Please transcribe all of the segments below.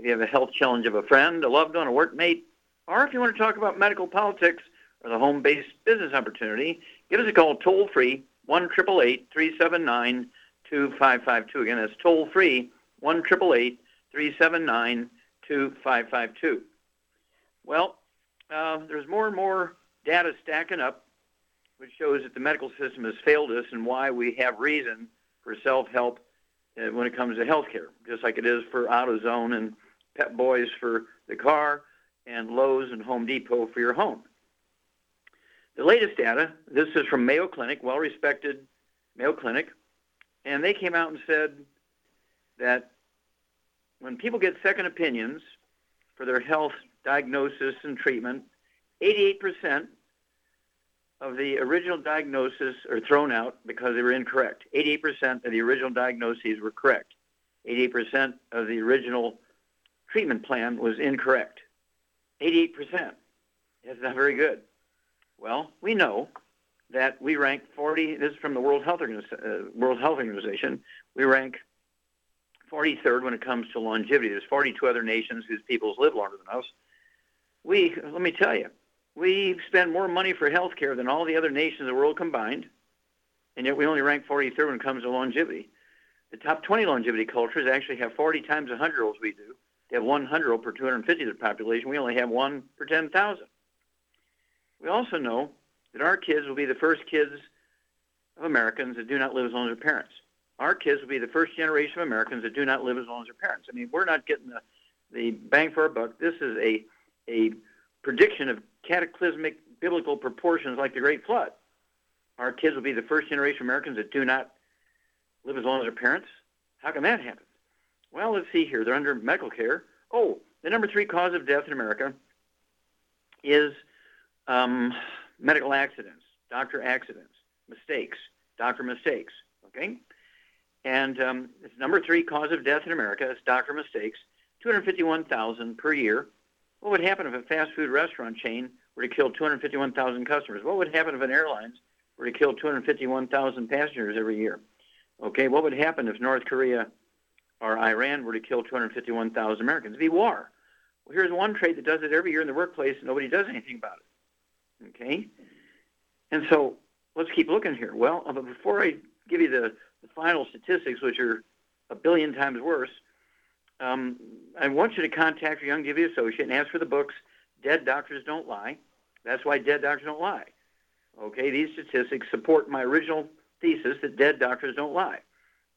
if you have a health challenge of a friend, a loved one, a workmate, or if you want to talk about medical politics or the home-based business opportunity, give us a call toll-free, 1-379 2552 Again, that's toll-free, 1-379 2552 well, uh, there's more and more data stacking up, which shows that the medical system has failed us and why we have reason for self-help uh, when it comes to healthcare, just like it is for AutoZone and Pep Boys for the car and Lowe's and Home Depot for your home. The latest data, this is from Mayo Clinic, well-respected Mayo Clinic, and they came out and said that when people get second opinions for their health diagnosis and treatment, 88% of the original diagnoses are thrown out because they were incorrect. 88% of the original diagnoses were correct. 88% of the original treatment plan was incorrect. 88%. That's not very good. Well, we know that we rank 40. This is from the World Health, uh, World Health Organization. We rank 43rd when it comes to longevity. There's 42 other nations whose peoples live longer than us we let me tell you, we spend more money for health care than all the other nations of the world combined, and yet we only rank 43rd when it comes to longevity. The top 20 longevity cultures actually have 40 times the 100-year-olds we do. They have 100 per 250 of the population. We only have one per 10,000. We also know that our kids will be the first kids of Americans that do not live as long as their parents. Our kids will be the first generation of Americans that do not live as long as their parents. I mean, we're not getting the, the bang for our buck. This is a a prediction of cataclysmic biblical proportions like the Great Flood. Our kids will be the first generation of Americans that do not live as long as their parents. How can that happen? Well, let's see here. They're under medical care. Oh, the number three cause of death in America is um, medical accidents, doctor accidents, mistakes, doctor mistakes. Okay, and um, it's number three cause of death in America is doctor mistakes. 251,000 per year. What would happen if a fast food restaurant chain were to kill 251,000 customers? What would happen if an airlines were to kill 251,000 passengers every year? Okay, what would happen if North Korea or Iran were to kill 251,000 Americans? It'd be war. Well, here's one trade that does it every year in the workplace, and nobody does anything about it. Okay? And so let's keep looking here. Well, uh, before I give you the, the final statistics, which are a billion times worse, um, I want you to contact your Young Youngevity associate and ask for the books Dead Doctors Don't Lie. That's why Dead Doctors Don't Lie. Okay, these statistics support my original thesis that dead doctors don't lie.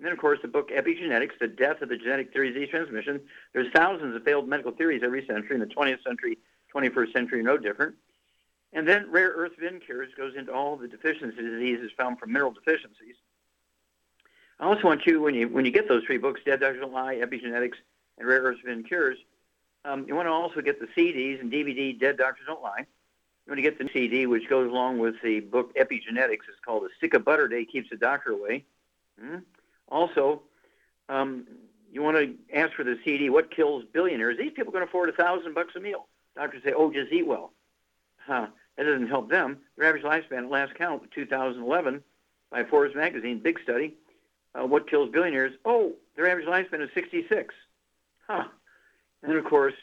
And then, of course, the book Epigenetics, The Death of the Genetic Theory of Disease Transmission. There's thousands of failed medical theories every century. In the 20th century, 21st century, no different. And then Rare Earth Vin Cures goes into all the deficiency diseases found from mineral deficiencies. I also want you, when you when you get those three books, Dead Doctors Don't Lie, Epigenetics, and Rare Earths VinCures. Um, you want to also get the CDs and DVD, Dead Doctors Don't Lie. You want to get the CD, which goes along with the book Epigenetics. It's called A Stick of Butter Day Keeps the Doctor Away. hmm Also, um, you want to ask for the CD, What Kills Billionaires? These people can afford a thousand bucks a meal. Doctors say, oh, just eat well. Huh. That doesn't help them. Their average lifespan at last count, 2011, by Forbes magazine, big study. Uh, what kills billionaires? Oh, their average lifespan is 66. Huh. And then, of course,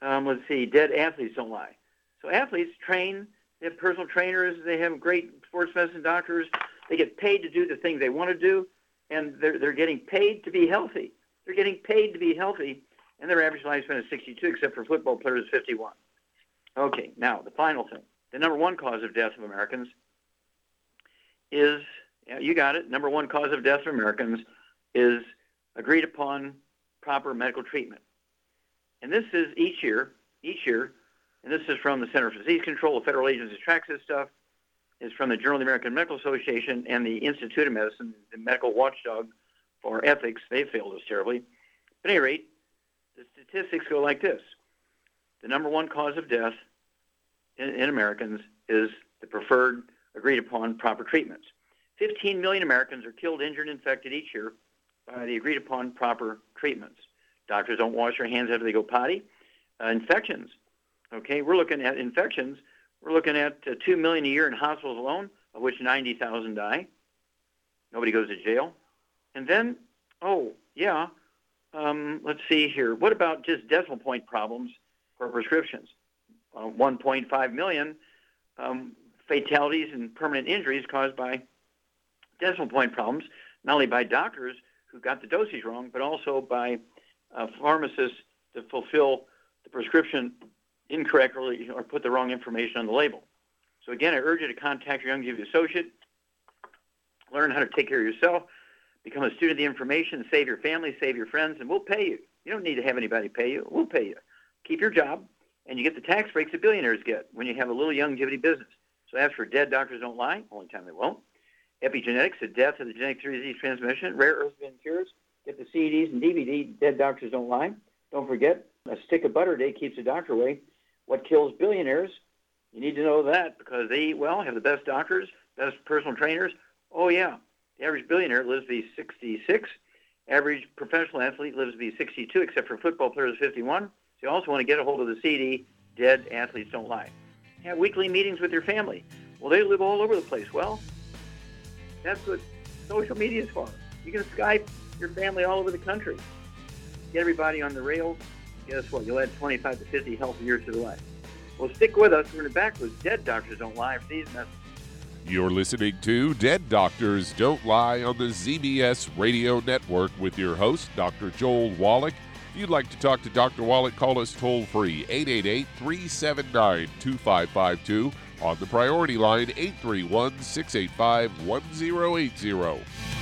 um, let's see, dead athletes don't lie. So athletes train, they have personal trainers, they have great sports medicine doctors, they get paid to do the things they want to do, and they're, they're getting paid to be healthy. They're getting paid to be healthy, and their average lifespan is 62, except for football players, 51. Okay, now the final thing. The number one cause of death of Americans is, you got it, number one cause of death of Americans is agreed upon proper medical treatment. And this is each year, each year, and this is from the Center for Disease Control, the federal agency tracks this stuff, is from the Journal of the American Medical Association and the Institute of Medicine, the medical watchdog for ethics. They failed us terribly. At any rate, the statistics go like this. The number one cause of death in, in Americans is the preferred, agreed upon proper treatments. 15 million Americans are killed, injured, infected each year by the agreed upon proper treatments. Doctors don't wash their hands after they go potty. Uh, infections. Okay, we're looking at infections. We're looking at uh, 2 million a year in hospitals alone, of which 90,000 die. Nobody goes to jail. And then, oh, yeah, um, let's see here. What about just decimal point problems for prescriptions? Uh, 1.5 million um, fatalities and permanent injuries caused by decimal point problems, not only by doctors who got the dosage wrong, but also by uh, pharmacists to fulfill the prescription incorrectly or put the wrong information on the label. So again, I urge you to contact your Youngevity associate, learn how to take care of yourself, become a student of the information, save your family, save your friends, and we'll pay you. You don't need to have anybody pay you. We'll pay you. Keep your job, and you get the tax breaks that billionaires get when you have a little Youngevity business. So as for dead doctors don't lie, only time they won't. Epigenetics, the death of the genetic disease transmission, rare earth bin cures, get the CDs and DVD, dead doctors don't lie. Don't forget, a stick of butter a day keeps the doctor away. What kills billionaires? You need to know that because they eat well, have the best doctors, best personal trainers. Oh, yeah. The average billionaire lives to be 66. Average professional athlete lives to be 62, except for football players 51. So you also want to get a hold of the CD, Dead Athletes Don't Lie. Have weekly meetings with your family. Well, they live all over the place. Well, that's what social media is for. You can Skype your family all over the country. Get everybody on the rails. Guess what? You'll add 25 to 50 healthy years to their life. Well, stick with us. We're back with Dead Doctors Don't Lie for these messages. You're listening to Dead Doctors Don't Lie on the ZBS Radio Network with your host, Dr. Joel Wallach. If you'd like to talk to Dr. Wallach, call us toll free 888 379 2552 on the priority line 831 685 1080.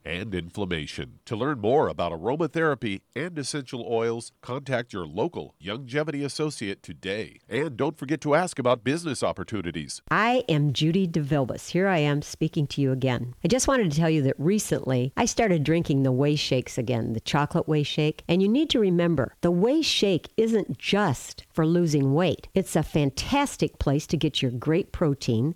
and inflammation. To learn more about aromatherapy and essential oils, contact your local Youngevity associate today. And don't forget to ask about business opportunities. I am Judy DeVilbus. Here I am speaking to you again. I just wanted to tell you that recently I started drinking the Whey Shakes again, the chocolate Whey Shake. And you need to remember the Whey Shake isn't just for losing weight, it's a fantastic place to get your great protein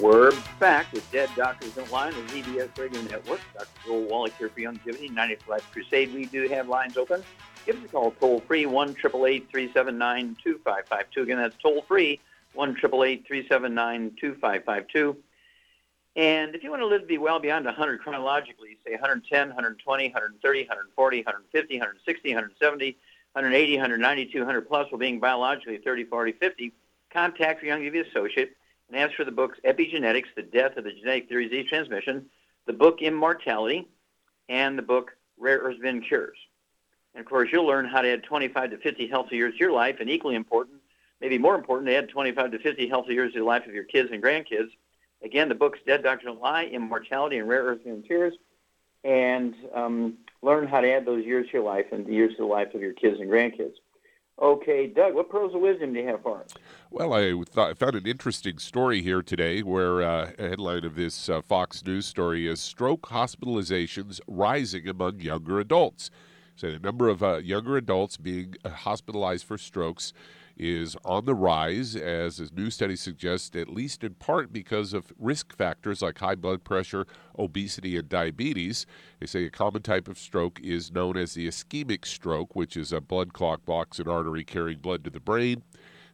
We're back with Dead Doctors Don't Lie on the ZBS Radio Network. Dr. Joel Wallach here for Youngevity, 90th Life Crusade. We do have lines open. Give us a call toll free, 1 379 2552. Again, that's toll free, 1 379 2552. And if you want to live to be well beyond 100 chronologically, say 110, 120, 130, 140, 150, 160, 170, 180, 190, 200 plus, while being biologically 30, 40, 50, contact your Youngevity associate and ask for the books Epigenetics, The Death of the Genetic Theory of Transmission, the book Immortality, and the book Rare Earths Bin Cures. And of course, you'll learn how to add 25 to 50 healthy years to your life, and equally important, maybe more important, to add 25 to 50 healthy years to the life of your kids and grandkids. Again, the book's Dead Doctors Don't Lie, Immortality, and Rare Earths Bin Cures, and um, learn how to add those years to your life and the years to the life of your kids and grandkids. Okay, Doug, what pearls of wisdom do you have for us? Well, I thought found an interesting story here today where uh, a headline of this uh, Fox News story is Stroke Hospitalizations Rising Among Younger Adults. So, the number of uh, younger adults being uh, hospitalized for strokes is on the rise, as a new study suggests, at least in part because of risk factors like high blood pressure, obesity, and diabetes. They say a common type of stroke is known as the ischemic stroke, which is a blood clot blocks an artery carrying blood to the brain.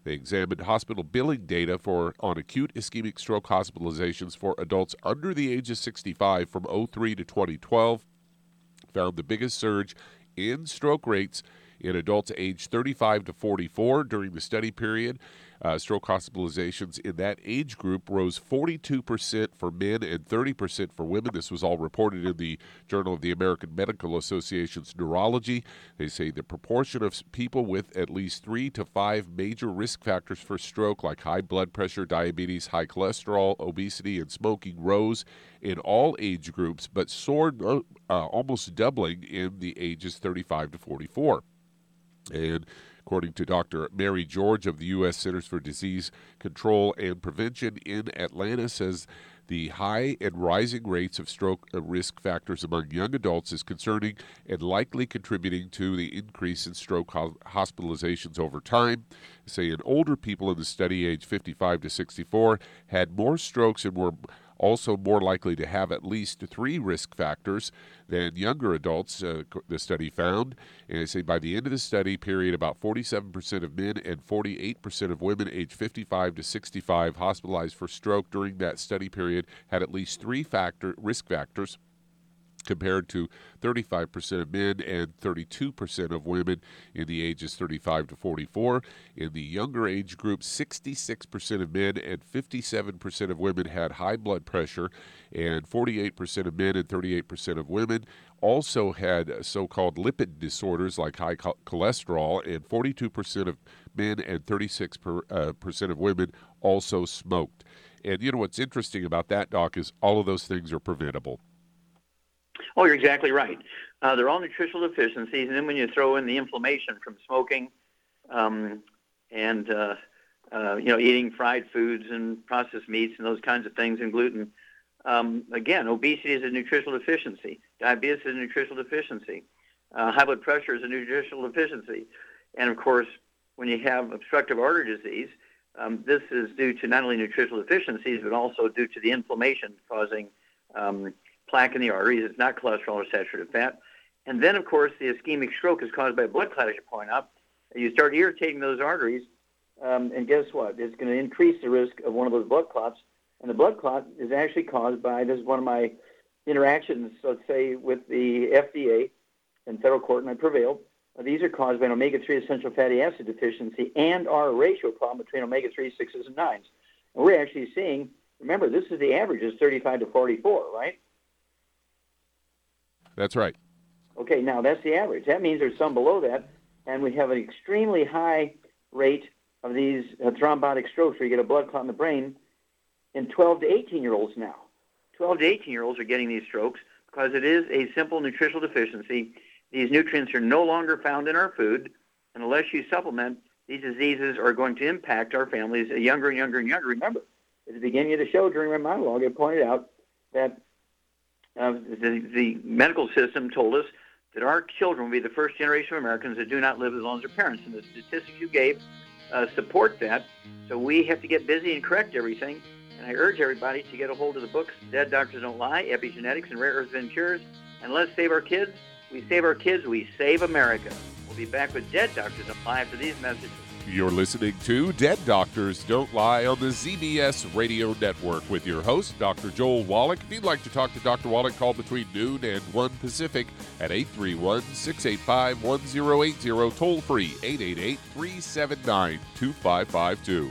They examined hospital billing data for on acute ischemic stroke hospitalizations for adults under the age of 65 from 03 to 2012. Found the biggest surge in stroke rates in adults aged 35 to 44 during the study period. Uh, stroke hospitalizations in that age group rose 42% for men and 30% for women. This was all reported in the Journal of the American Medical Association's Neurology. They say the proportion of people with at least three to five major risk factors for stroke, like high blood pressure, diabetes, high cholesterol, obesity, and smoking, rose in all age groups, but soared uh, almost doubling in the ages 35 to 44. And according to Dr. Mary George of the U.S. Centers for Disease Control and Prevention in Atlanta, says the high and rising rates of stroke risk factors among young adults is concerning and likely contributing to the increase in stroke hospitalizations over time. Say, in older people in the study, age 55 to 64, had more strokes and were also more likely to have at least three risk factors than younger adults, uh, the study found. And they say by the end of the study period, about 47% of men and 48% of women aged 55 to 65 hospitalized for stroke during that study period had at least three factor risk factors compared to 35% of men and 32% of women in the ages 35 to 44. In the younger age group, 66% of men and 57% of women had high blood pressure, and 48% of men and 38% of women also had so called lipid disorders like high cholesterol, and 42% of men and 36 per, uh, percent of women also smoked. And you know what's interesting about that, Doc, is all of those things are preventable. Oh, you're exactly right. Uh, they're all nutritional deficiencies, and then when you throw in the inflammation from smoking, um, and uh, uh, you know eating fried foods and processed meats and those kinds of things, and gluten, um, again, obesity is a nutritional deficiency. Diabetes is a nutritional deficiency. Uh, high blood pressure is a nutritional deficiency, and of course, when you have obstructive artery disease, um, this is due to not only nutritional deficiencies but also due to the inflammation causing um, plaque in the arteries. It's not cholesterol or saturated fat. And then, of course, the ischemic stroke is caused by blood clot, as you point out. You start irritating those arteries, um, and guess what? It's going to increase the risk of one of those blood clots. And the blood clot is actually caused by this is one of my interactions, let's say, with the FDA and federal court, and I prevailed. Uh, these are caused by an omega-3 essential fatty acid deficiency and our ratio problem between omega-3, 6s, and 9s. And we're actually seeing, remember, this is the average is 35 to 44, right? That's right. Okay, now that's the average. That means there's some below that, and we have an extremely high rate of these uh, thrombotic strokes where you get a blood clot in the brain in 12 to 18 year olds now. 12 to 18 year olds are getting these strokes because it is a simple nutritional deficiency. These nutrients are no longer found in our food, and unless you supplement, these diseases are going to impact our families younger and younger and younger. Remember, at the beginning of the show during my monologue, I pointed out that the, the medical system told us that our children will be the first generation of Americans that do not live as long as their parents. And the statistics you gave uh, support that. So we have to get busy and correct everything. And I urge everybody to get a hold of the books, Dead Doctors Don't Lie, Epigenetics and Rare Earth Cures. And let's save our kids. We save our kids, we save America. We'll be back with Dead Doctors Don't Lie after these messages. You're listening to Dead Doctors Don't Lie on the ZBS Radio Network with your host, Dr. Joel Wallach. If you'd like to talk to Dr. Wallach, call between noon and 1 Pacific at 831 685 1080, toll free 888 379 2552.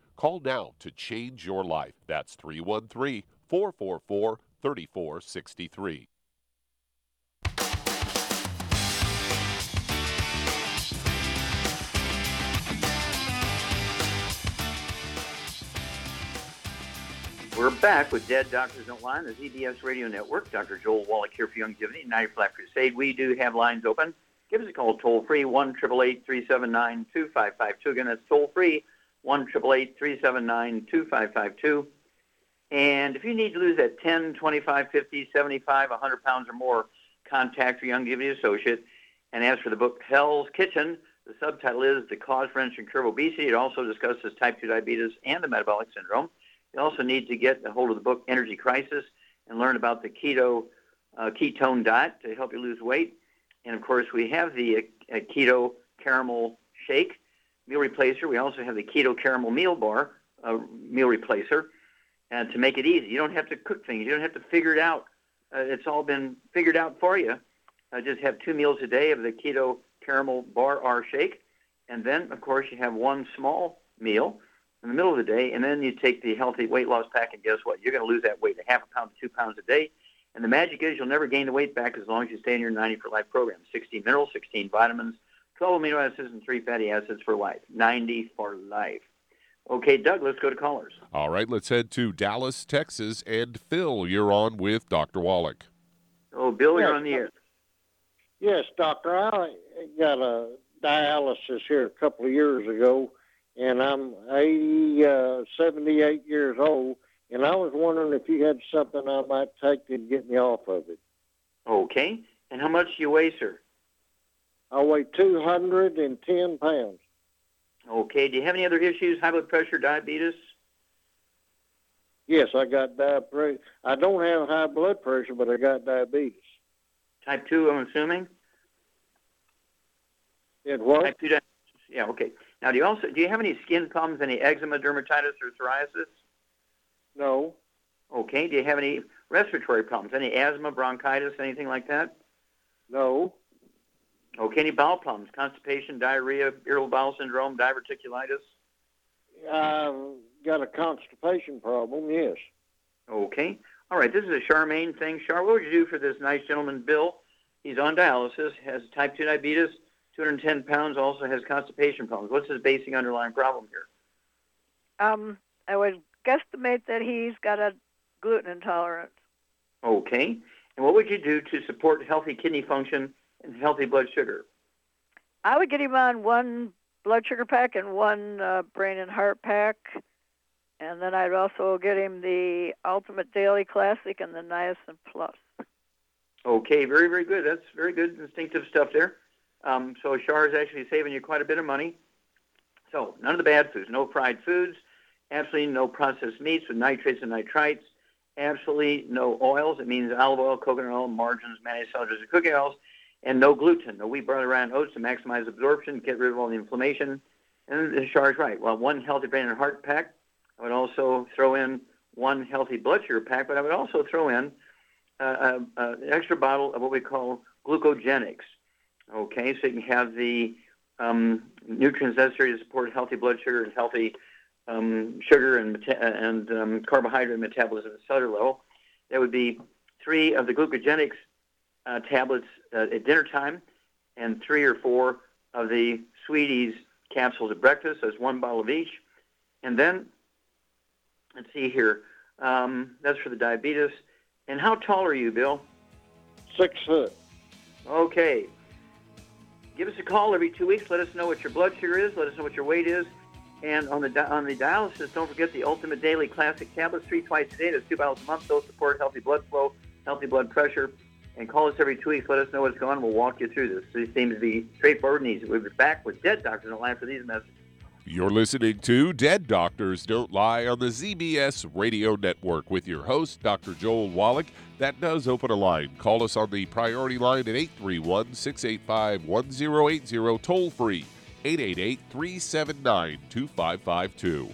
Call now to change your life. That's 313 444 3463. We're back with Dead Doctors Don't Lie on the ZBS Radio Network. Dr. Joel Wallach here for Youngevity, 90 for Life Crusade. We do have lines open. Give us a call toll free, 1 379 2552. Again, that's toll free, 1 379 2552. And if you need to lose that 10, 25, 50, 75, 100 pounds or more, contact your Youngevity associate. And as for the book Hell's Kitchen, the subtitle is The Cause, Prevention, and Curb Obesity. It also discusses type 2 diabetes and the metabolic syndrome. You also need to get a hold of the book Energy Crisis and learn about the keto uh, ketone diet to help you lose weight. And of course, we have the uh, keto caramel shake meal replacer. We also have the keto caramel meal bar uh, meal replacer. And to make it easy, you don't have to cook things. You don't have to figure it out. Uh, it's all been figured out for you. just have two meals a day of the keto caramel bar R shake. And then, of course, you have one small meal in the middle of the day, and then you take the healthy weight loss pack, and guess what? You're going to lose that weight, a half a pound to two pounds a day. And the magic is you'll never gain the weight back as long as you stay in your 90 for life program. 16 minerals, 16 vitamins, 12 amino acids, and 3 fatty acids for life. 90 for life. Okay, Doug, let's go to callers. All right, let's head to Dallas, Texas. And Phil, you're on with Dr. Wallach. Oh, Bill, you're on the air. Yes, doctor. I got a dialysis here a couple of years ago, and I'm 80, uh, 78 years old, and I was wondering if you had something I might take to get me off of it. Okay. And how much do you weigh, sir? I weigh 210 pounds. Okay. Do you have any other issues? High blood pressure, diabetes? Yes, I got diabetes. I don't have high blood pressure, but I got diabetes. Type 2, I'm assuming? It what? Type 2 diabetes. Yeah, okay. Now, do you also do you have any skin problems, any eczema, dermatitis, or psoriasis? No. Okay. Do you have any respiratory problems, any asthma, bronchitis, anything like that? No. Okay. Any bowel problems, constipation, diarrhea, irritable bowel syndrome, diverticulitis? I've got a constipation problem, yes. Okay. All right. This is a Charmaine thing. Char, what would you do for this nice gentleman, Bill? He's on dialysis, has type 2 diabetes, 210 pounds, also has constipation problems. What's his basic underlying problem here? Um, I would guesstimate that he's got a gluten intolerance. Okay. And what would you do to support healthy kidney function and healthy blood sugar? I would get him on one blood sugar pack and one uh, brain and heart pack. And then I'd also get him the Ultimate Daily Classic and the Niacin Plus. Okay, very, very good. That's very good, instinctive stuff there. Um, so Char is actually saving you quite a bit of money. So none of the bad foods, no fried foods, absolutely no processed meats with nitrates and nitrites, absolutely no oils. It means olive oil, coconut oil, margarines, mayonnaise, cellulose, and cooking oils, and no gluten, no wheat, barley, rye, and oats to maximize absorption, get rid of all the inflammation. And the Char right. Well, one healthy brain and heart pack. I would also throw in one healthy blood sugar pack, but I would also throw in uh, uh, uh, an extra bottle of what we call glucogenics. Okay, so you can have the um, nutrients necessary to support healthy blood sugar and healthy um, sugar and, and um, carbohydrate metabolism at the cellular level. That would be three of the glucogenics uh, tablets uh, at dinner time and three or four of the Sweeties capsules at breakfast. So it's one bottle of each. And then, let's see here, um, that's for the diabetes. And how tall are you, Bill? Six foot. Okay. Give us a call every two weeks. Let us know what your blood sugar is. Let us know what your weight is. And on the on the dialysis, don't forget the Ultimate Daily Classic tablets, three twice a day. There's two bottles a month. Those support healthy blood flow, healthy blood pressure. And call us every two weeks. Let us know what's going on. We'll walk you through this. These seems to be straightforward and easy. We'll be back with Dead Doctors Don't Lie for these messages. You're listening to Dead Doctors Don't Lie on the ZBS Radio Network with your host, Dr. Joel Wallach. That does open a line. Call us on the priority line at 831 685 1080, toll free 888 379 2552.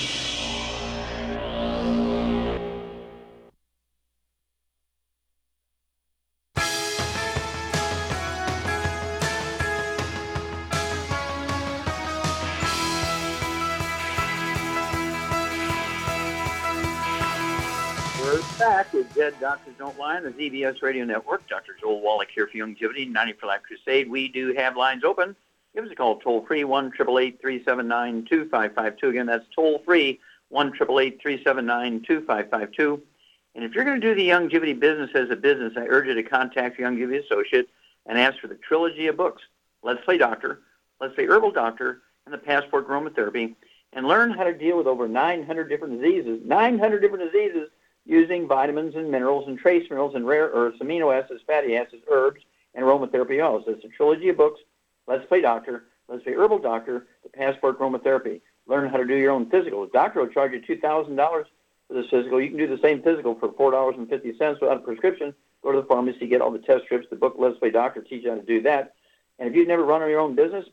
We're back with Dead Doctors Don't Lie on the ZBS Radio Network. Dr. Joel Wallach here for Youngevity, 90 for Life Crusade. We do have lines open. Give us a call toll free, 1 379 2552. Again, that's toll free, 1 379 And if you're going to do the Youngevity business as a business, I urge you to contact your Youngevity associate and ask for the trilogy of books Let's Play Doctor, Let's Play Herbal Doctor, and the Passport Aromatherapy, and learn how to deal with over 900 different diseases. 900 different diseases using vitamins and minerals and trace minerals and rare earths, amino acids, fatty acids, herbs, and aromatherapy oils. It's a trilogy of books. Let's Play Doctor, Let's Play Herbal Doctor, the Passport Aromatherapy. Learn how to do your own physical. The doctor will charge you $2,000 for this physical. You can do the same physical for $4.50 without a prescription. Go to the pharmacy, get all the test strips. The book Let's Play Doctor teaches you how to do that. And if you've never run your own business,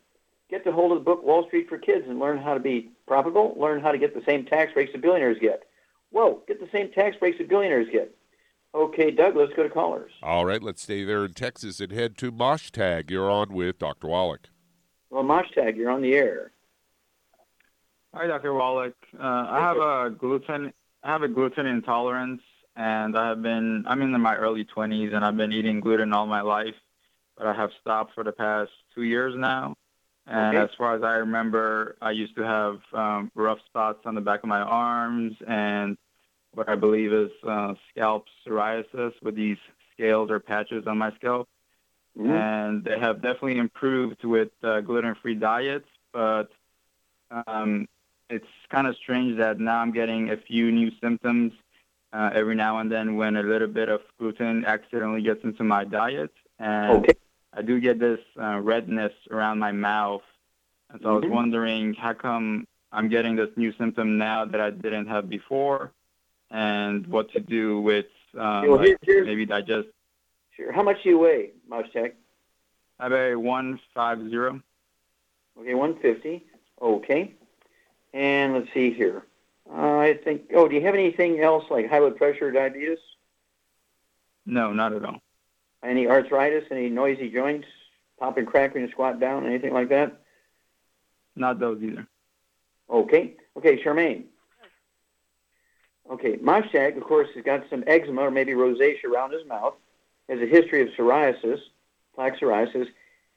get the hold of the book Wall Street for Kids and learn how to be profitable. Learn how to get the same tax breaks that billionaires get. Whoa, get the same tax breaks that billionaires get. Okay, Doug, let's go to callers. All right, let's stay there in Texas and head to Moshtag. You're on with Dr. Wallach. Well, Moshtag, you're on the air. Hi, Dr. Wallach. Uh, I have a gluten. I have a gluten intolerance, and I have been. I'm in my early 20s, and I've been eating gluten all my life, but I have stopped for the past two years now. And Okay. as far as I remember, I used to have um, rough spots on the back of my arms and what I believe is uh, scalp psoriasis with these scales or patches on my scalp. Mhm. And they have definitely improved with uh, gluten-free diets, but um, it's kind of strange that now I'm getting a few new symptoms uh, every now and then when a little bit of gluten accidentally gets into my diet. And Okay. I do get this uh, redness around my mouth. And so I was Mhm. wondering how come I'm getting this new symptom now that I didn't have before, and what to do with um, Well, here- like maybe digest. Sure. How much do you weigh, Moshtag? I weigh one five zero. Okay, 150. Okay. And let's see here. Uh, I think, oh, do you have anything else like high blood pressure, diabetes? No, not at all. Any arthritis, any noisy joints, pop and crack squat down, anything like that? Not those either. Okay. Okay, Charmaine. Okay, Moshtag, of course, has got some eczema or maybe rosacea around his mouth, has a history of psoriasis, plaque psoriasis,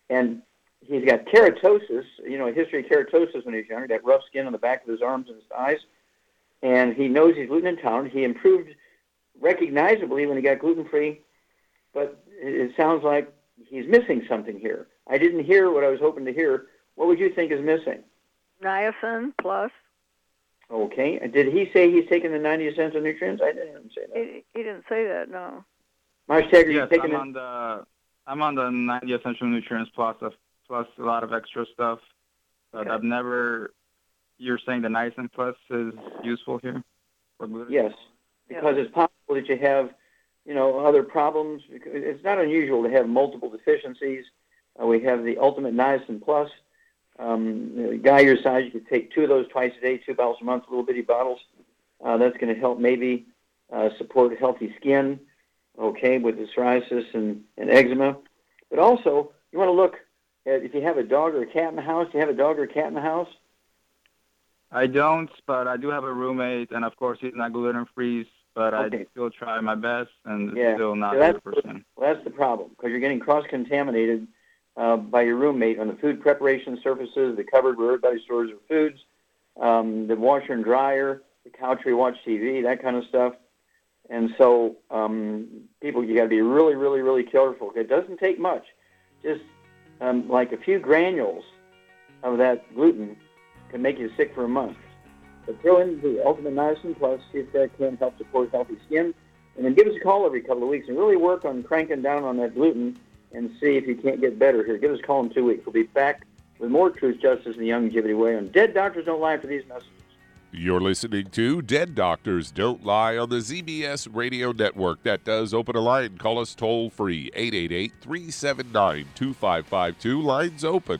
and he's got keratosis, you know, a history of keratosis when he was younger, that rough skin on the back of his arms and his thighs. And he knows he's gluten intolerant. He improved recognizably when he got gluten free, but it it sounds like he's missing something here. I didn't hear what I was hoping to hear. What would you think is missing? Niacin plus. Okay. And did he say he's taking the 90 essential nutrients? I didn't say that. He, he didn't say that. No. Marsh Tager, yes, you taking I'm on the I'm on the 90 essential nutrients plus a, plus a lot of extra stuff, but Okay. I've never. You're saying the niacin plus is useful here for? Yes, because it's possible that you have, you know, other problems. It's not unusual to have multiple deficiencies. Uh, we have the Ultimate Niacin Plus. Um, guy your size, you could take two of those twice a day, two bottles a month, little bitty bottles. Uh, that's going to help maybe uh, support healthy skin, okay, with the psoriasis and, and eczema. But also, you want to look at if you have a dog or a cat in the house. Do you have a dog or a cat in the house? I don't, but I do have a roommate, and of course he's not gluten free. But Okay. I still try my best, and it's Yeah. still not So that's, 100%. well, that's the problem because you're getting cross-contaminated uh, by your roommate on the food preparation surfaces, the cupboard where everybody stores their foods, um, the washer and dryer, the couch where you watch TV, that kind of stuff. And so, um, people, you got to be really, really, really careful. It doesn't take much, just um, like a few granules of that gluten can make you sick for a month. But throw in the Ultimate Niacin Plus, see if that can help support healthy skin. And then give us a call every couple of weeks and really work on cranking down on that gluten and see if you can't get better here. Give us a call in two weeks. We'll be back with more truth, justice, and the longevity way on Dead Doctors Don't Lie for these messages. You're listening to Dead Doctors Don't Lie on the ZBS Radio Network. That does open a line. Call us toll free 888 379 2552. Lines open.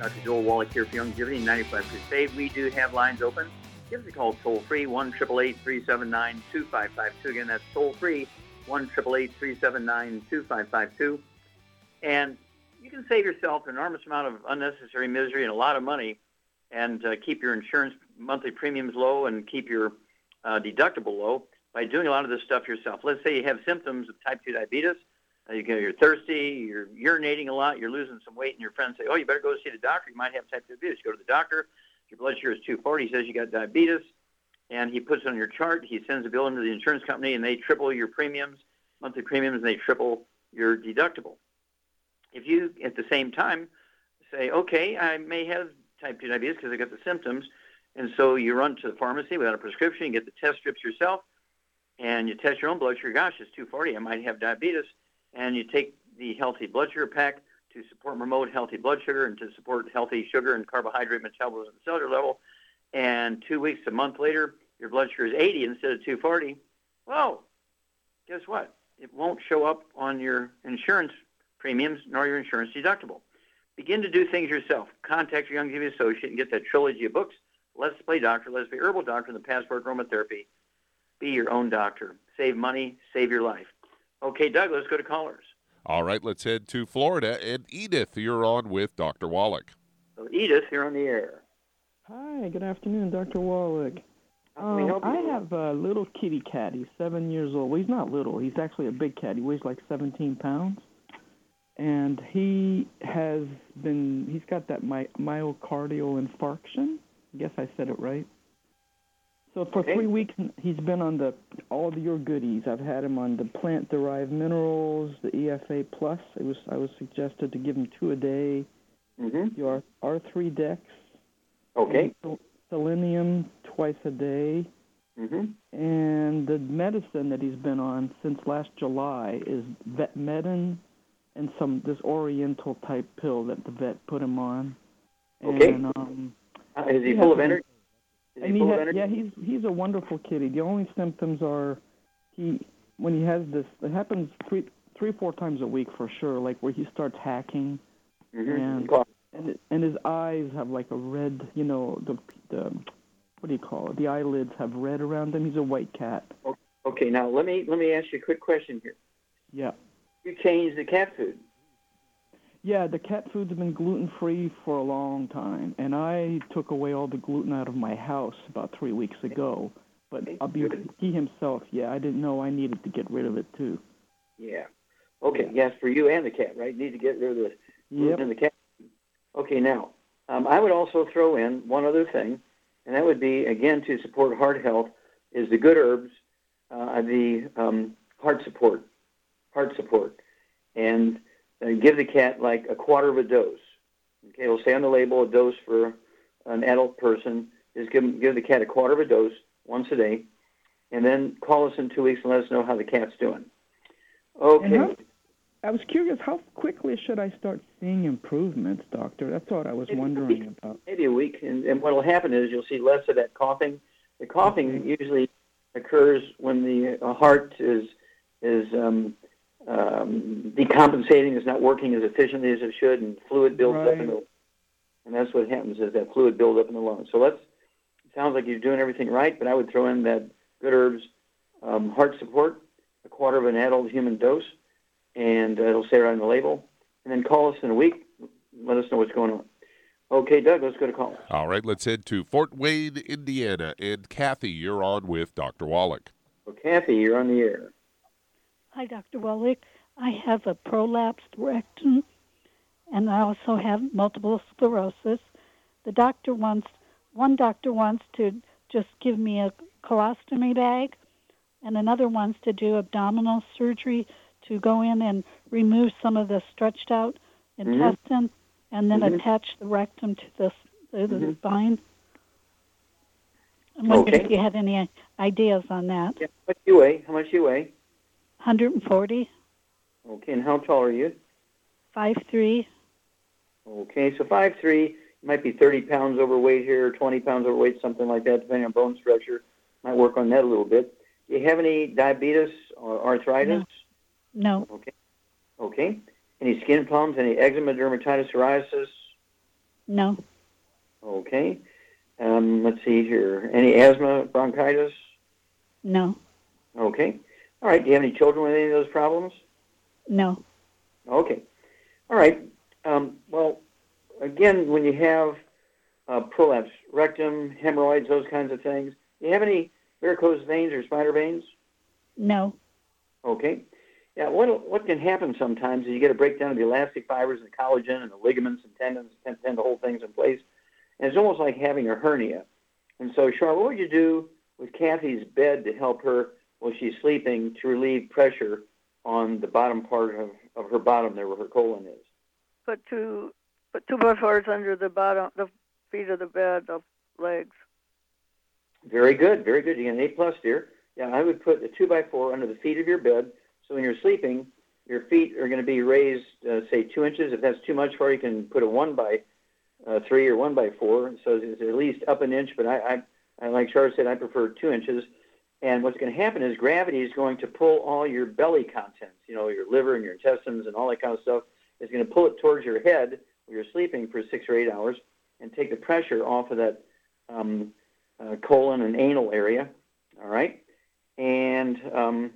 Dr. Joel Wallach here for Youngevity 95 Crusade. We do have lines open. Give us a call toll free, 1 379 2552. Again, that's toll free, 1 379 2552. And you can save yourself an enormous amount of unnecessary misery and a lot of money and uh, keep your insurance monthly premiums low and keep your uh, deductible low by doing a lot of this stuff yourself. Let's say you have symptoms of type 2 diabetes. You get, you're thirsty, you're urinating a lot, you're losing some weight, and your friends say, oh, you better go see the doctor. You might have type 2 diabetes. You go to the doctor. Your blood sugar is 240. He says you got diabetes, and he puts it on your chart. He sends a bill into the insurance company, and they triple your premiums, monthly premiums, and they triple your deductible. If you, at the same time, say, okay, I may have type 2 diabetes because I got the symptoms, and so you run to the pharmacy without a prescription, you get the test strips yourself, and you test your own blood sugar, gosh, it's 240, I might have diabetes, and you take the healthy blood sugar pack to support promote healthy blood sugar and to support healthy sugar and carbohydrate metabolism at the cellular level, and two weeks, a month later, your blood sugar is 80 instead of 240, well, guess what? It won't show up on your insurance premiums nor your insurance deductible. Begin to do things yourself. Contact your Youngevity associate and get that trilogy of books, Let's Play Doctor, Let's Play Herbal Doctor, and the Passport Aromatherapy. Be your own doctor. Save money, save your life. Okay, Doug, let's go to callers. All right, let's head to Florida. And Edith, you're on with Dr. Wallach. So Edith, you're on the air. Hi, good afternoon, Dr. Wallach. How can we Um, help you? I have a little kitty cat. He's seven years old. Well, he's not little. He's actually a big cat. He weighs like 17 pounds. And he has been, he's got that my, myocardial infarction. I guess I said it right. So for Okay. three weeks, he's been on the all of your goodies. I've had him on the plant-derived minerals, the EFA plus. It was I was suggested to give him two a day. Mm-hmm. Your R3 Dex. Okay. Selenium twice a day. Mm-hmm. And the medicine that he's been on since last July is Vetmedin and some this Oriental type pill that the vet put him on. Okay. And, um, Uh, is he full of energy? And he he full of ha- energy? yeah, he's he's a wonderful kitty. The only symptoms are he when he has this. It happens three three four times a week for sure. Like where he starts hacking, Mhm. and and and his eyes have like a red. You know the the what do you call it? The eyelids have red around them. He's a white cat. Okay, now let me let me ask you a quick question here. Yeah. You changed the cat food. Yeah, the cat food's been gluten free for a long time, and I took away all the gluten out of my house about three weeks ago. But I'll be he himself. Yeah, I didn't know I needed to get rid of it too. Yeah. Okay. Yes, for you and the cat, right? Need to get rid of the gluten Yep. in the cat. Okay. Now, um, I would also throw in one other thing, and that would be again to support heart health is the good herbs, uh, the um, heart support, heart support, and uh, give the cat like a quarter of a dose. Okay, it'll say on the label a dose for an adult person. Just give give the cat a quarter of a dose once a day, and then call us in two weeks and let us know how the cat's doing. Okay. How, I was curious, how quickly should I start seeing improvements, doctor? That's what I was wondering about. maybe a week, and, and what will happen is you'll see less of that coughing. The coughing usually occurs when the uh, heart is is um, um, decompensating, is not working as efficiently as it should, and fluid builds up in the and that's what happens is that fluid builds up in the lungs. So let's it sounds like you're doing everything right, but I would throw in that good herbs um, heart support, a quarter of an adult human dose, and uh, it'll say right on the label, and then call us in a week. Let us know what's going on. Okay, Doug, let's go to call. All right, let's head to Fort Wayne, Indiana. And Kathy, you're on with Dr. Wallach. Well, Kathy, you're on the air. Hi, Dr. Wallach. I have a prolapsed rectum, and I also have multiple sclerosis. The doctor wants, one doctor wants to just give me a colostomy bag, and another wants to do abdominal surgery to go in and remove some of the stretched out Mhm. intestine, and then Mhm. attach the rectum to the, to the Mhm. spine. I'm wondering Okay. if you had any ideas on that. Yeah. How much you weigh? How much you weigh? 140, Okay, and how tall are you? 5'3". Okay, so five three, you might be 30 pounds overweight here, or 20 pounds overweight, something like that, depending on bone structure. Might work on that a little bit. Do you have any diabetes or arthritis? No. Okay. Okay. Any skin problems? Any eczema, dermatitis, psoriasis? No. Okay. Um, let's see here. Any asthma, bronchitis? No. Okay. All right. Do you have any children with any of those problems? No. Okay. All right. Um, well, again, when you have uh, prolapse, rectum, hemorrhoids, those kinds of things, do you have any varicose veins or spider veins? No. Okay. Yeah, what what can happen sometimes is you get a breakdown of the elastic fibers and the collagen and the ligaments and tendons tend, tend to hold things in place. And it's almost like having a hernia. And so, Sean, what would you do with Kathy's bed to help her while she's sleeping to relieve pressure on the bottom part of, of her bottom there where her colon is? Put two put two buffers under the bottom the feet of the bed, the legs. Very good, very good. You get an A plus, dear. Yeah, I would put a two by four under the feet of your bed. So when you're sleeping, your feet are going to be raised, uh, say two inches. If that's too much for you, you can put a one by uh, three or one by four. So it's at least up an inch. But I, I, I like Charles said, I prefer two inches. And what's going to happen is gravity is going to pull all your belly contents, you know, your liver and your intestines and all that kind of stuff, is going to pull it towards your head when you're sleeping for six or eight hours and take the pressure off of that um, uh, colon and anal area. All right, and um,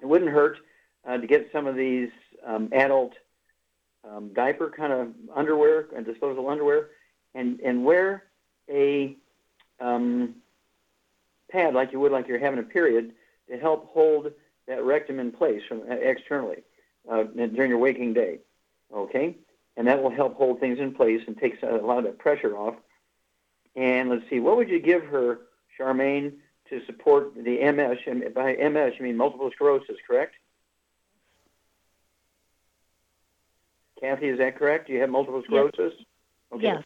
it wouldn't hurt uh, to get some of these um, adult um, diaper kind of underwear and disposable underwear, and and wear a um, pad like you would like you're having a period to help hold that rectum in place from uh, externally uh, during your waking day. Okay, and that will help hold things in place and takes a lot of that pressure off. And let's see, what would you give her, Charmaine, to support the MS? And by MS, you mean multiple sclerosis, correct? Kathy, is that correct? Do you have multiple sclerosis? Yes. Okay. Yes.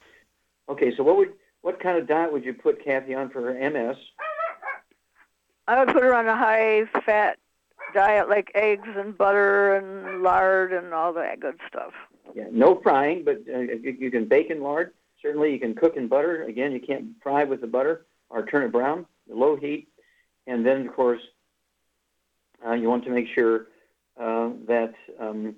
Okay, so what would what kind of diet would you put Kathy on for her MS? I would put her on a high fat diet like eggs and butter and lard and all that good stuff. Yeah, no frying, but uh, you, you can bake in lard. Certainly, you can cook in butter. Again, you can't fry with the butter or turn it brown. Low heat, and then of course, uh, you want to make sure uh, that um,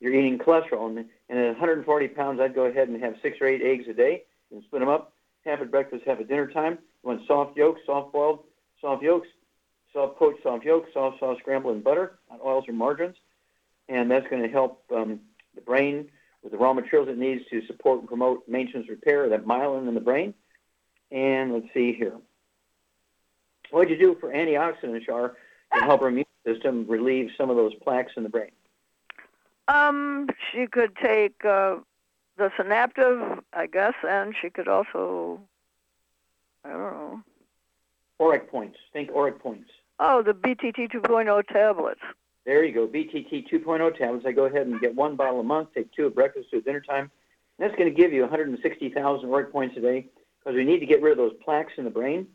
you're eating cholesterol. And, and at 140 pounds, I'd go ahead and have six or eight eggs a day and split them up. Half at breakfast, half at dinner time. You want soft yolks, soft boiled, soft yolks, soft poached soft yolks, soft soft scrambled in butter, on oils or margarines, and that's going to help um, the brain with the raw materials it needs to support and promote maintenance repair of that myelin in the brain. And let's see here. What would you do for antioxidants, Char, to help our immune system relieve some of those plaques in the brain? Um, she could take uh, the synaptive, I guess, and she could also, I don't know. Auric points. Think ORAC points. Oh, the BTT 2.0 tablets. There you go. BTT 2.0 tablets. I go ahead and get one bottle a month, take two at breakfast, two at dinner time. And that's going to give you 160,000 ORAC points a day because we need to get rid of those plaques in the brain,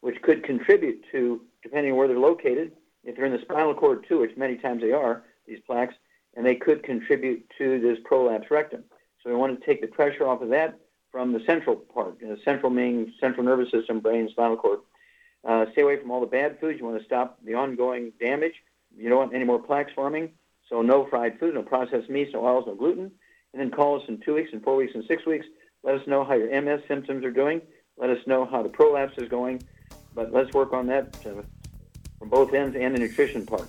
which could contribute to, depending on where they're located, if they're in the spinal cord too, which many times they are, these plaques, and they could contribute to this prolapse rectum. So we want to take the pressure off of that from the central part, the central meaning central nervous system, brain, spinal cord. Uh, stay away from all the bad foods. You want to stop the ongoing damage. You don't want any more plaques forming. So no fried food, no processed meats, no oils, no gluten. And then call us in two weeks, in four weeks, in six weeks. Let us know how your MS symptoms are doing. Let us know how the prolapse is going. But let's work on that uh, from both ends and the nutrition part.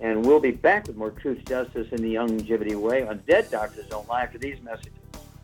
And we'll be back with more truth, justice, and the longevity way on Dead Doctors Don't Lie after these messages.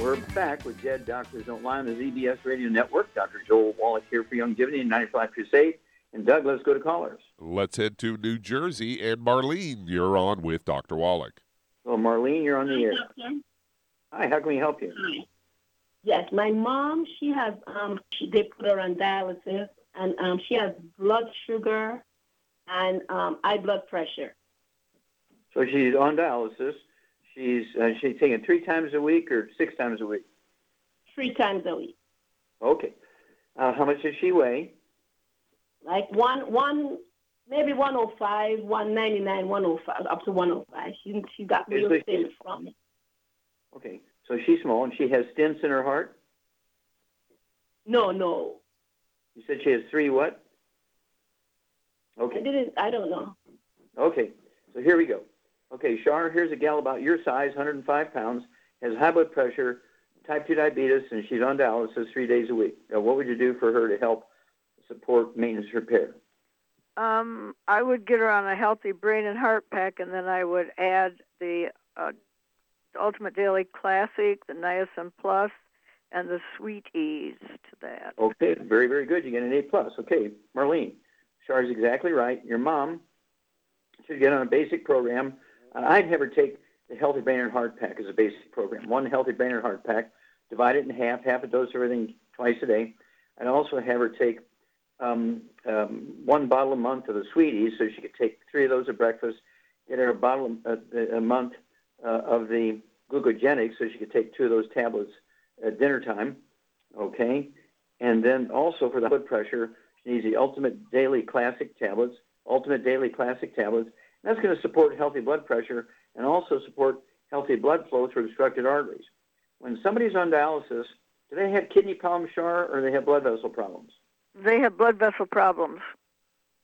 We're back with Dead Doctors Don't Lie on the ZBS Radio Network. Dr. Joel Wallach here for Youngevity and 95 Crusade. And Doug, let's go to callers. Let's head to New Jersey. And Marlene, you're on with Dr. Wallach. Well, Marlene, you're on the air. Hi, how can we help you? Yes, my mom, she has, um, she, they put her on dialysis, and um, she has blood sugar and um, high blood pressure. So she's on dialysis. She's uh, she's taking three times a week or six times a week. Three times a week. Okay. Uh, how much does she weigh? Like one one maybe 105, 199, 105, up to 105. She she got real thin from it. Okay. So she's small and she has stents in her heart. No, no. You said she has three what? Okay. I didn't. I don't know. Okay. So here we go. Okay, Shar, here's a gal about your size, 105 pounds, has high blood pressure, type 2 diabetes, and she's on dialysis three days a week. Now, what would you do for her to help support maintenance repair? Um, I would get her on a healthy brain and heart pack, and then I would add the uh, Ultimate Daily Classic, the Niacin Plus, and the Sweet Ease to that. Okay, very, very good. You get an A plus. Okay, Marlene, Char's exactly right. Your mom should get on a basic program. I'd have her take the Healthy Brain and Heart Pack as a basic program. One Healthy Brain and Heart Pack, divide it in half, half a dose of everything twice a day. I'd also have her take um, um, one bottle a month of the Sweeties, so she could take three of those at breakfast. Get her a bottle a, a month uh, of the glucogenic, so she could take two of those tablets at dinner time. Okay, and then also for the blood pressure, she needs the Ultimate Daily Classic tablets. Ultimate Daily Classic tablets. That's going to support healthy blood pressure and also support healthy blood flow through obstructed arteries. When somebody's on dialysis, do they have kidney problems, Shar, or do they have blood vessel problems? They have blood vessel problems.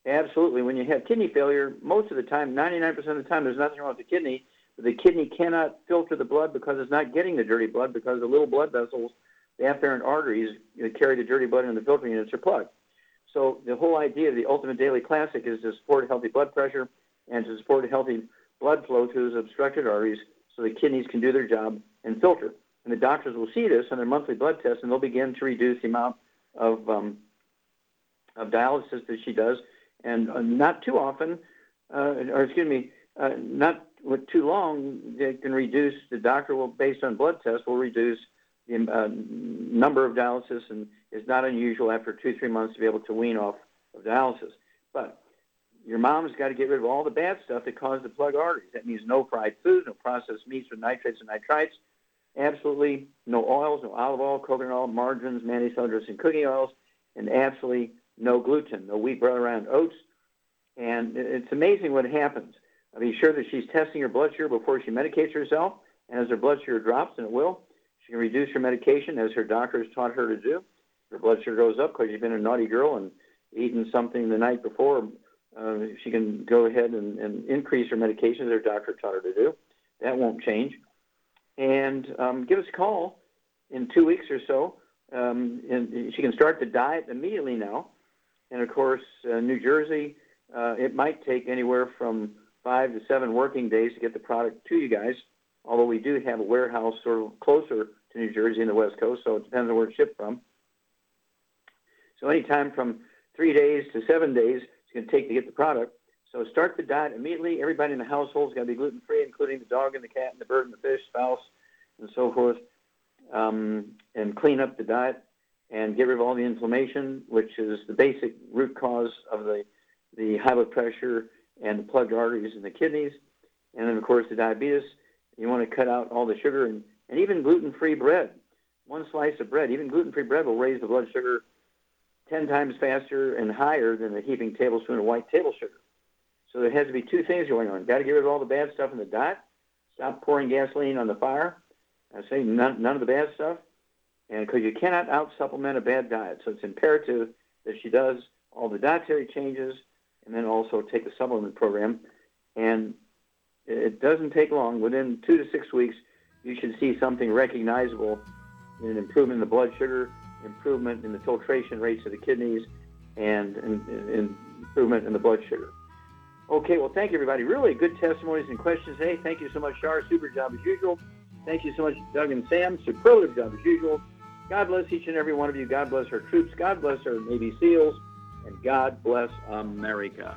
Absolutely. When you have kidney failure, most of the time, 99% of the time, there's nothing wrong with the kidney. But the kidney cannot filter the blood because it's not getting the dirty blood because the little blood vessels, the afferent arteries, that carry the dirty blood and the filtering units are plugged. So the whole idea of the Ultimate Daily Classic is to support healthy blood pressure and to support healthy blood flow through those obstructed arteries so the kidneys can do their job and filter. And the doctors will see this on their monthly blood test and they'll begin to reduce the amount of, um, of dialysis that she does. And uh, not too often, uh, or excuse me, uh, not too long, they can reduce, the doctor will, based on blood tests, will reduce the uh, number of dialysis and it's not unusual after two, three months to be able to wean off of dialysis. But your mom's got to get rid of all the bad stuff that caused the plug arteries. That means no fried foods, no processed meats with nitrates and nitrites, absolutely no oils, no olive oil, coconut oil, margarines, mayonnaise, and cooking oils, and absolutely no gluten, no wheat, bread, and oats. And it's amazing what happens. I mean, sure that she's testing her blood sugar before she medicates herself, and as her blood sugar drops, and it will, she can reduce her medication as her doctor has taught her to do. Her blood sugar goes up because she's been a naughty girl and eaten something the night before. Uh, she can go ahead and, and increase her medications her doctor taught her to do. That won't change. And um, give us a call in two weeks or so. Um, and she can start the diet immediately now. And of course, uh, New Jersey, uh, it might take anywhere from five to seven working days to get the product to you guys. Although we do have a warehouse sort of closer to New Jersey in the West Coast, so it depends on where it's shipped from. So anytime from three days to seven days going to take to get the product. So start the diet immediately. Everybody in the household is going to be gluten free, including the dog and the cat and the bird and the fish, spouse, and so forth. Um, and clean up the diet and get rid of all the inflammation, which is the basic root cause of the, the high blood pressure and the plugged arteries in the kidneys. And then, of course, the diabetes. You want to cut out all the sugar and, and even gluten free bread. One slice of bread, even gluten free bread, will raise the blood sugar 10 times faster and higher than a heaping tablespoon of white table sugar. So there has to be two things going on. Got to get rid of all the bad stuff in the diet. Stop pouring gasoline on the fire. I say none, none of the bad stuff. And because you cannot out supplement a bad diet. So it's imperative that she does all the dietary changes and then also take the supplement program. And it doesn't take long. Within two to six weeks, you should see something recognizable in an improvement in the blood sugar, improvement in the filtration rates of the kidneys, and, improvement in the blood sugar. Okay, well, thank you, everybody. Really good testimonies and questions today. Thank you so much, Shar. Super job as usual. Thank you so much, Doug and Sam. Superlative job as usual. God bless each and every one of you. God bless our troops. God bless our Navy SEALs. And God bless America.